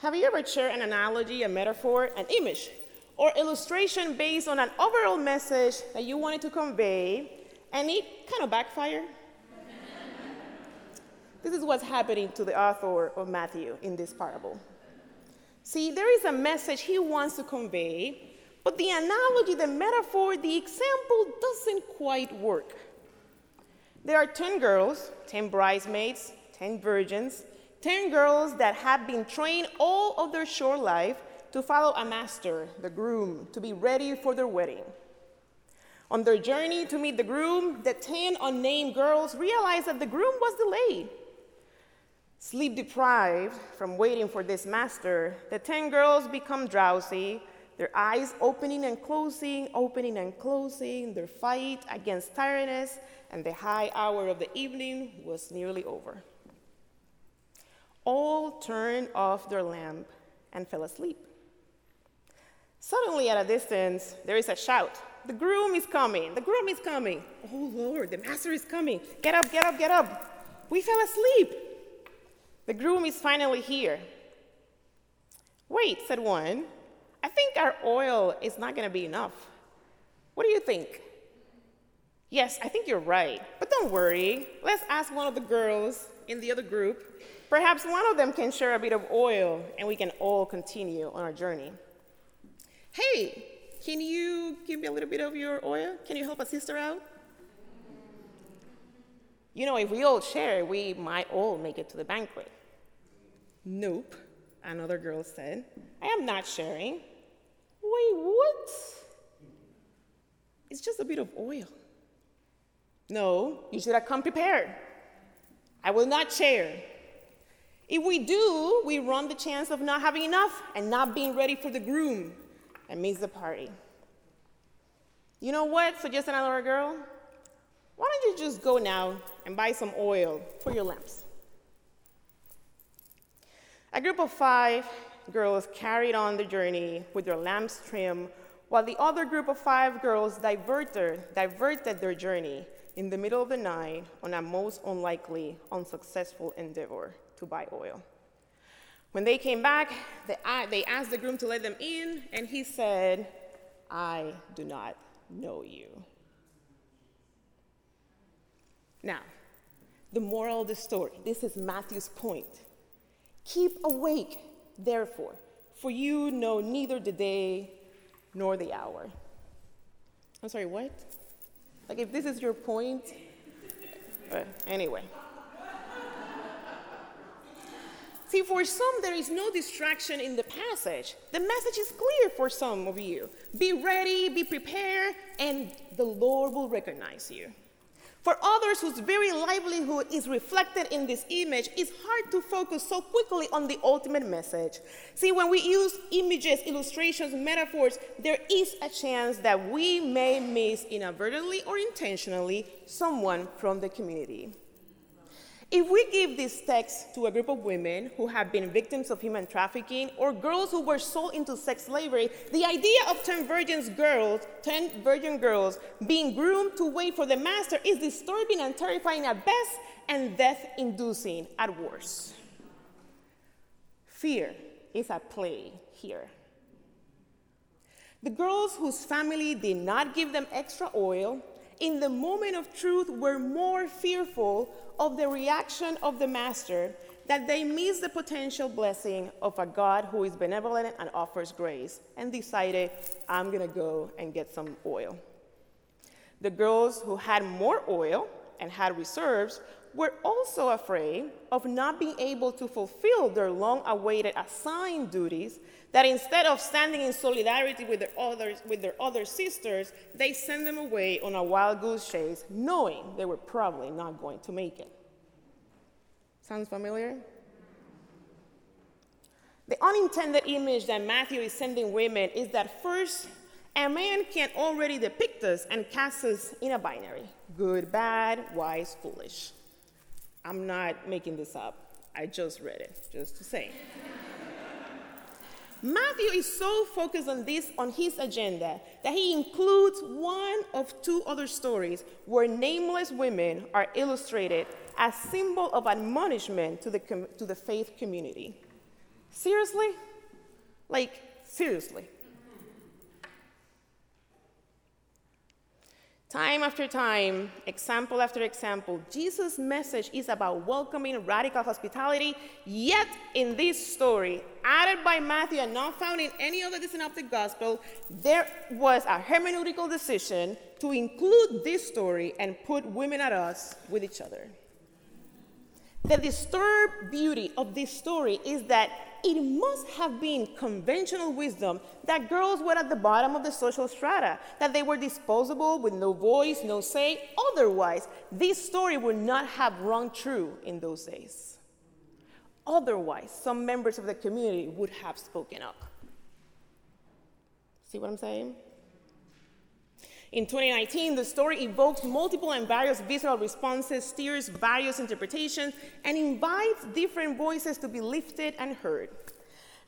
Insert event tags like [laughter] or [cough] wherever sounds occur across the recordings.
Have you ever shared an analogy, a metaphor, an image, or illustration based on an overall message that you wanted to convey, and it kind of backfired? [laughs] this is what's happening to the author of Matthew in this parable. See, there is a message he wants to convey, but the analogy, the metaphor, the example doesn't quite work. There are 10 girls, 10 bridesmaids, 10 virgins, 10 girls that have been trained all of their short life to follow a master, the groom, to be ready for their wedding. On their journey to meet the groom, the 10 unnamed girls realized that the groom was delayed. Sleep deprived from waiting for this master, the 10 girls become drowsy, their eyes opening and closing, opening and closing. Their fight against tiredness and the high hour of the evening was nearly over all turned off their lamp and fell asleep. Suddenly, at a distance, there is a shout The groom is coming! The groom is coming! Oh Lord, the master is coming! Get up, get up, get up! We fell asleep! The groom is finally here. Wait, said one. I think our oil is not going to be enough. What do you think? Yes, I think you're right. But don't worry. Let's ask one of the girls in the other group Perhaps one of them can share a bit of oil and we can all continue on our journey. Hey, can you give me a little bit of your oil? Can you help a sister out? You know, if we all share, we might all make it to the banquet. Nope, another girl said. I am not sharing. Wait, what? It's just a bit of oil. No, you should have come prepared. I will not share. If we do, we run the chance of not having enough and not being ready for the groom and miss the party. You know what? Suggested another girl. Why don't you just go now and buy some oil for your lamps? A group of five girls carried on the journey with their lamps trimmed, while the other group of five girls diverted, diverted their journey in the middle of the night on a most unlikely, unsuccessful endeavor to buy oil. When they came back, they asked the groom to let them in, and he said, I do not know you. Now, the moral of the story this is Matthew's point. Keep awake, therefore, for you know neither the day nor the hour. I'm sorry, what? Like, if this is your point, uh, anyway. See, for some, there is no distraction in the passage. The message is clear for some of you. Be ready, be prepared, and the Lord will recognize you. For others whose very livelihood is reflected in this image, it's hard to focus so quickly on the ultimate message. See, when we use images, illustrations, metaphors, there is a chance that we may miss inadvertently or intentionally someone from the community. If we give this text to a group of women who have been victims of human trafficking or girls who were sold into sex slavery, the idea of 10 virgin girls, 10 virgin girls being groomed to wait for the master is disturbing and terrifying at best and death-inducing at worst. Fear is at play here. The girls whose family did not give them extra oil in the moment of truth were more fearful of the reaction of the master that they missed the potential blessing of a God who is benevolent and offers grace and decided, I'm going to go and get some oil. The girls who had more oil and had reserves were also afraid of not being able to fulfill their long awaited assigned duties that instead of standing in solidarity with their, others, with their other sisters, they sent them away on a wild goose chase, knowing they were probably not going to make it. Sounds familiar? The unintended image that Matthew is sending women is that first, a man can already depict us and cast us in a binary good, bad, wise, foolish. I'm not making this up. I just read it, just to say. Matthew is so focused on this on his agenda that he includes one of two other stories where nameless women are illustrated as symbol of admonishment to the, to the faith community. Seriously? Like, seriously. Time after time, example after example, Jesus' message is about welcoming radical hospitality. Yet, in this story, added by Matthew and not found in any other synoptic gospel, there was a hermeneutical decision to include this story and put women at odds with each other. The disturbed beauty of this story is that it must have been conventional wisdom that girls were at the bottom of the social strata, that they were disposable with no voice, no say. Otherwise, this story would not have rung true in those days. Otherwise, some members of the community would have spoken up. See what I'm saying? In 2019, the story evokes multiple and various visceral responses, steers various interpretations, and invites different voices to be lifted and heard.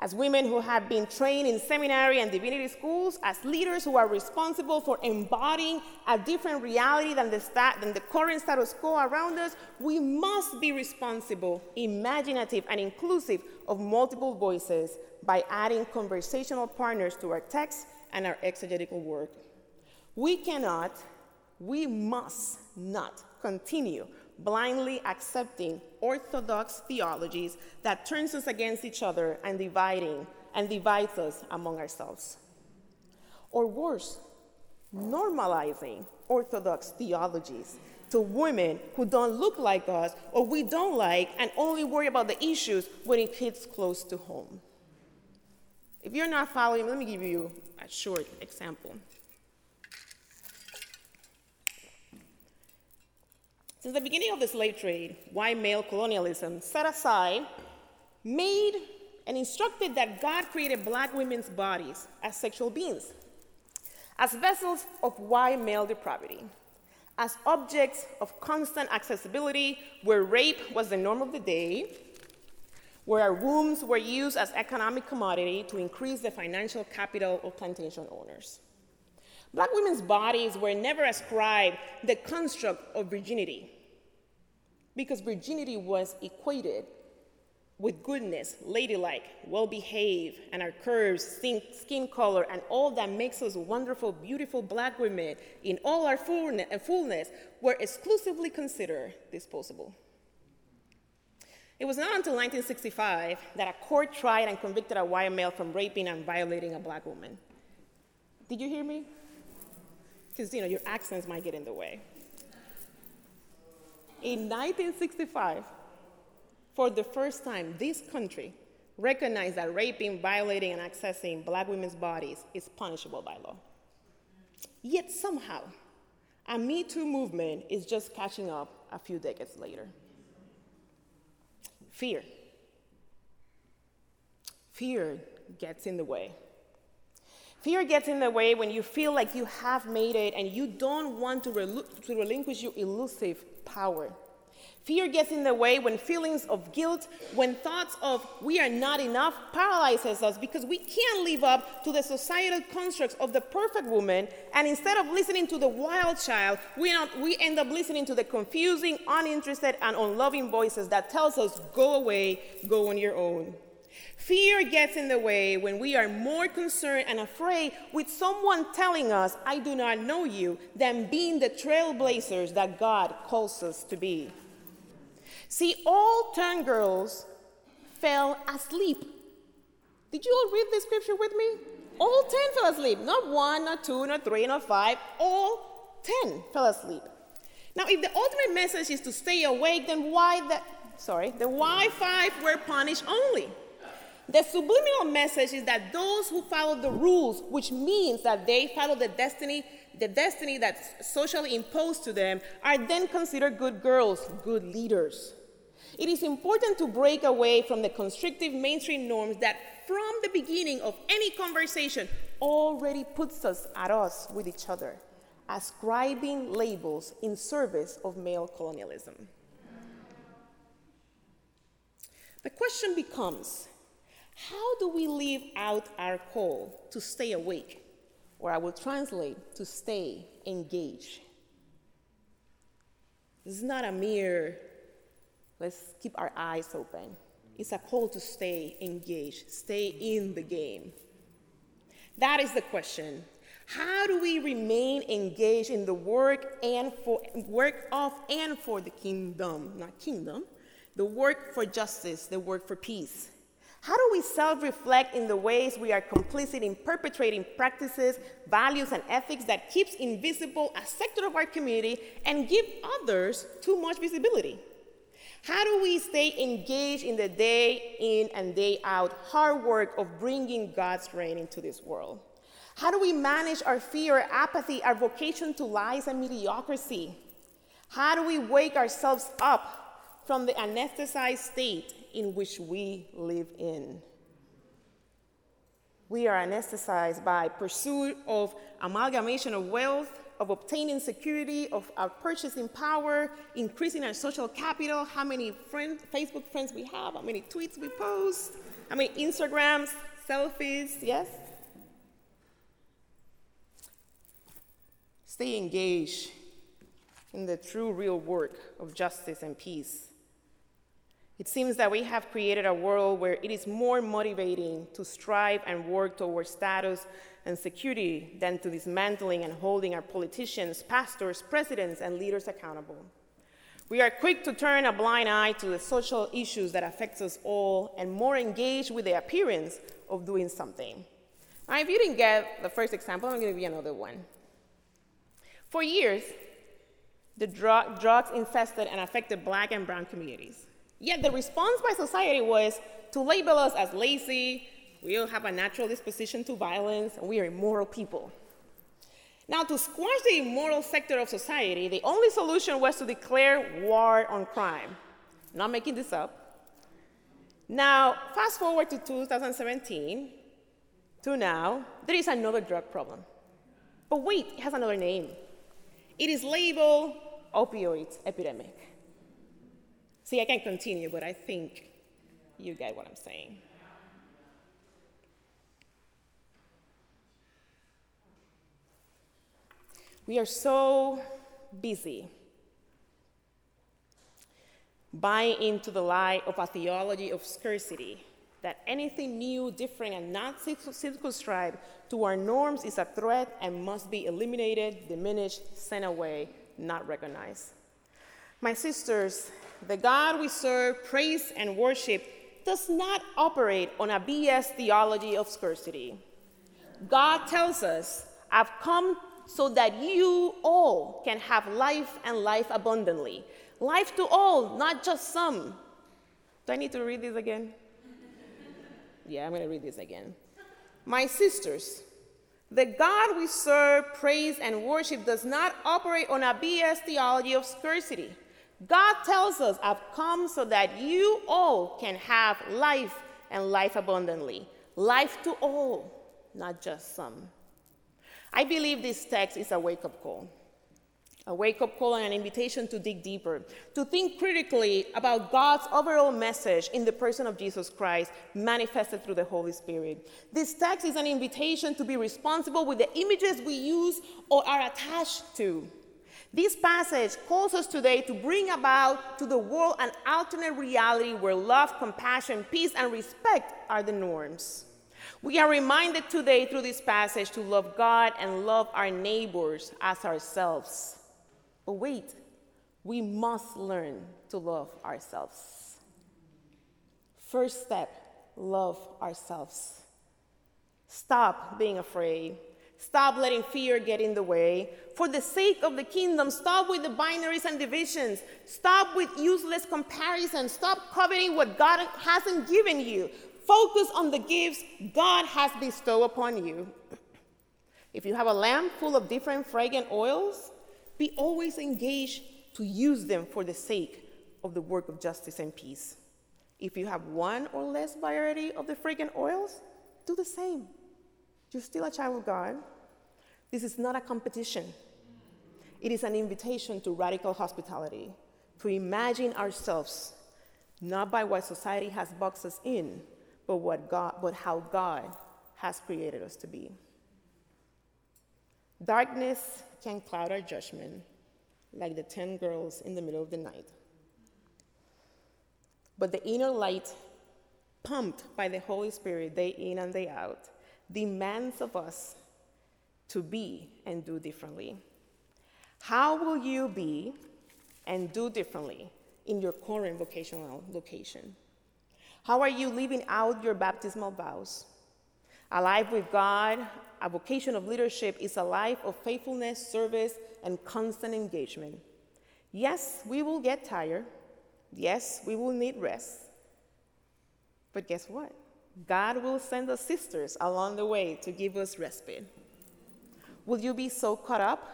As women who have been trained in seminary and divinity schools, as leaders who are responsible for embodying a different reality than the, stat- than the current status quo around us, we must be responsible, imaginative, and inclusive of multiple voices by adding conversational partners to our text and our exegetical work. We cannot, we must not continue blindly accepting orthodox theologies that turns us against each other and dividing and divides us among ourselves. Or worse, normalizing orthodox theologies to women who don't look like us or we don't like and only worry about the issues when it hits close to home. If you're not following, let me give you a short example. Since the beginning of the slave trade, white male colonialism set aside, made, and instructed that God created black women's bodies as sexual beings, as vessels of white male depravity, as objects of constant accessibility, where rape was the norm of the day, where our wombs were used as economic commodity to increase the financial capital of plantation owners. Black women's bodies were never ascribed the construct of virginity because virginity was equated with goodness, ladylike, well behaved, and our curves, skin color, and all that makes us wonderful, beautiful black women in all our uh, fullness were exclusively considered disposable. It was not until 1965 that a court tried and convicted a white male from raping and violating a black woman. Did you hear me? because you know your accents might get in the way. In 1965, for the first time, this country recognized that raping, violating, and accessing black women's bodies is punishable by law. Yet somehow, a Me Too movement is just catching up a few decades later. Fear. Fear gets in the way. Fear gets in the way when you feel like you have made it and you don't want to, rel- to relinquish your elusive power. Fear gets in the way when feelings of guilt, when thoughts of we are not enough paralyzes us because we can't live up to the societal constructs of the perfect woman. And instead of listening to the wild child, we, not, we end up listening to the confusing, uninterested, and unloving voices that tells us, go away, go on your own. Fear gets in the way when we are more concerned and afraid with someone telling us, I do not know you, than being the trailblazers that God calls us to be. See, all 10 girls fell asleep. Did you all read the scripture with me? All 10 fell asleep. Not one, not two, not three, not five. All 10 fell asleep. Now, if the ultimate message is to stay awake, then why the, sorry, then why five were punished only? The subliminal message is that those who follow the rules, which means that they follow the destiny, the destiny that's socially imposed to them, are then considered good girls, good leaders. It is important to break away from the constrictive mainstream norms that from the beginning of any conversation already puts us at us with each other, ascribing labels in service of male colonialism. The question becomes how do we live out our call to stay awake? Or I will translate to stay engaged. This is not a mere, let's keep our eyes open. It's a call to stay engaged, stay in the game. That is the question. How do we remain engaged in the work and for work of and for the kingdom, not kingdom, the work for justice, the work for peace? How do we self reflect in the ways we are complicit in perpetrating practices, values, and ethics that keeps invisible a sector of our community and give others too much visibility? How do we stay engaged in the day in and day out hard work of bringing God's reign into this world? How do we manage our fear, apathy, our vocation to lies and mediocrity? How do we wake ourselves up from the anesthetized state in which we live in. We are anesthetized by pursuit of amalgamation of wealth, of obtaining security, of our purchasing power, increasing our social capital, how many Facebook friends we have, how many tweets we post, how many Instagrams, selfies, yes? Stay engaged in the true, real work of justice and peace it seems that we have created a world where it is more motivating to strive and work towards status and security than to dismantling and holding our politicians, pastors, presidents, and leaders accountable. We are quick to turn a blind eye to the social issues that affect us all and more engaged with the appearance of doing something. Now, if you didn't get the first example, I'm going to give you another one. For years, the dr- drugs infested and affected black and brown communities. Yet the response by society was to label us as lazy, we all have a natural disposition to violence, and we are immoral people. Now, to squash the immoral sector of society, the only solution was to declare war on crime. Not making this up. Now, fast forward to 2017 to now, there is another drug problem. But wait, it has another name. It is labeled opioid epidemic. See, I can continue, but I think you get what I'm saying. We are so busy buying into the lie of a theology of scarcity that anything new, different, and not circumscribed to our norms is a threat and must be eliminated, diminished, sent away, not recognized. My sisters the God we serve, praise, and worship does not operate on a BS theology of scarcity. God tells us, I've come so that you all can have life and life abundantly. Life to all, not just some. Do I need to read this again? [laughs] yeah, I'm going to read this again. My sisters, the God we serve, praise, and worship does not operate on a BS theology of scarcity. God tells us, I've come so that you all can have life and life abundantly. Life to all, not just some. I believe this text is a wake up call. A wake up call and an invitation to dig deeper, to think critically about God's overall message in the person of Jesus Christ, manifested through the Holy Spirit. This text is an invitation to be responsible with the images we use or are attached to. This passage calls us today to bring about to the world an alternate reality where love, compassion, peace, and respect are the norms. We are reminded today through this passage to love God and love our neighbors as ourselves. But wait, we must learn to love ourselves. First step love ourselves. Stop being afraid Stop letting fear get in the way. For the sake of the kingdom, stop with the binaries and divisions. Stop with useless comparisons. Stop coveting what God hasn't given you. Focus on the gifts God has bestowed upon you. If you have a lamp full of different fragrant oils, be always engaged to use them for the sake of the work of justice and peace. If you have one or less variety of the fragrant oils, do the same. You're still a child of God. This is not a competition. It is an invitation to radical hospitality, to imagine ourselves not by what society has boxed us in, but, what God, but how God has created us to be. Darkness can cloud our judgment like the 10 girls in the middle of the night. But the inner light pumped by the Holy Spirit day in and day out, demands of us to be and do differently. How will you be and do differently in your current vocational location? How are you living out your baptismal vows? A life with God, a vocation of leadership, is a life of faithfulness, service, and constant engagement. Yes, we will get tired. Yes, we will need rest. But guess what? God will send us sisters along the way to give us respite. Will you be so caught up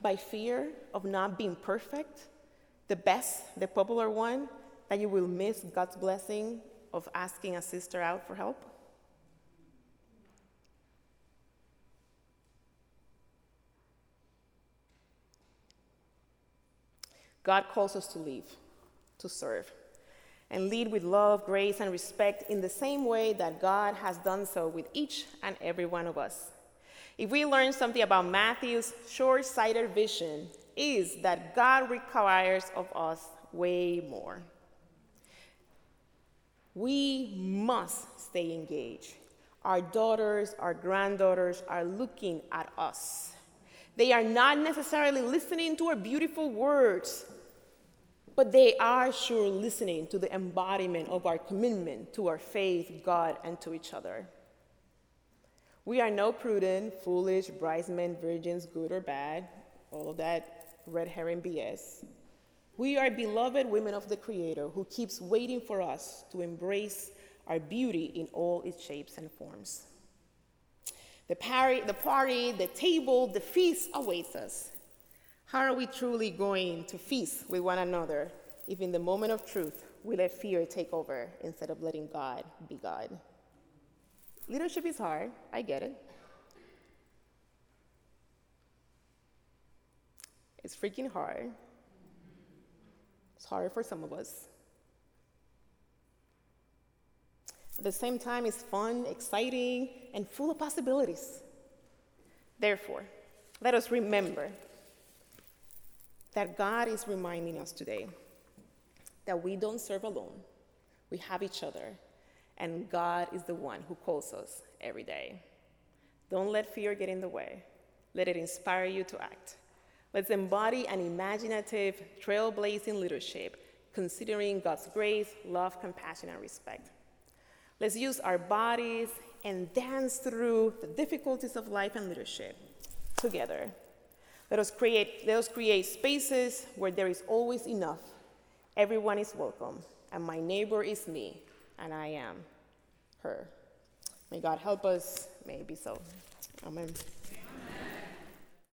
by fear of not being perfect, the best, the popular one, that you will miss God's blessing of asking a sister out for help? God calls us to leave, to serve, and lead with love, grace, and respect in the same way that God has done so with each and every one of us. If we learn something about Matthew's short sighted vision, is that God requires of us way more. We must stay engaged. Our daughters, our granddaughters are looking at us. They are not necessarily listening to our beautiful words, but they are sure listening to the embodiment of our commitment to our faith, God, and to each other. We are no prudent, foolish, bridesmen, virgins, good or bad, all of that red herring BS. We are beloved women of the Creator who keeps waiting for us to embrace our beauty in all its shapes and forms. The, party, the party, the table, the feast awaits us. How are we truly going to feast with one another if in the moment of truth we let fear take over instead of letting God be God? Leadership is hard, I get it. It's freaking hard. It's hard for some of us. At the same time, it's fun, exciting, and full of possibilities. Therefore, let us remember that God is reminding us today that we don't serve alone, we have each other, and God is the one who calls us every day. Don't let fear get in the way, let it inspire you to act. Let's embody an imaginative, trailblazing leadership, considering God's grace, love, compassion, and respect. Let's use our bodies and dance through the difficulties of life and leadership together. Let us create, let us create spaces where there is always enough. Everyone is welcome, and my neighbor is me, and I am her. May God help us. May it be so. Amen.